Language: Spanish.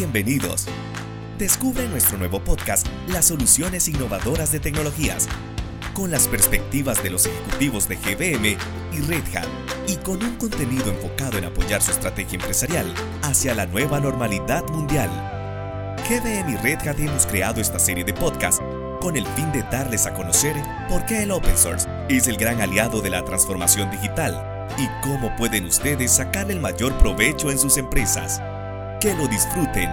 Bienvenidos. Descubre nuestro nuevo podcast las soluciones innovadoras de tecnologías, con las perspectivas de los ejecutivos de GBM y Red Hat, y con un contenido enfocado en apoyar su estrategia empresarial hacia la nueva normalidad mundial. GBM y Red Hat hemos creado esta serie de podcasts con el fin de darles a conocer por qué el open source es el gran aliado de la transformación digital y cómo pueden ustedes sacar el mayor provecho en sus empresas. Que lo disfruten